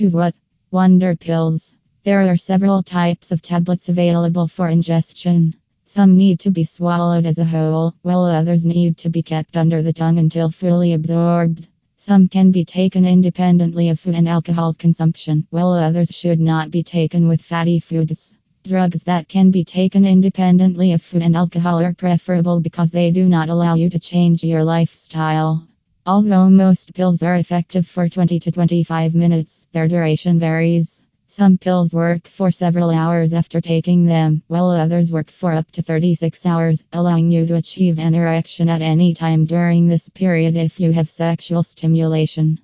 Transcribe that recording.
Choose what? Wonder pills. There are several types of tablets available for ingestion. Some need to be swallowed as a whole, while others need to be kept under the tongue until fully absorbed. Some can be taken independently of food and alcohol consumption, while others should not be taken with fatty foods. Drugs that can be taken independently of food and alcohol are preferable because they do not allow you to change your lifestyle. Although most pills are effective for 20 to 25 minutes, their duration varies. Some pills work for several hours after taking them, while others work for up to 36 hours, allowing you to achieve an erection at any time during this period if you have sexual stimulation.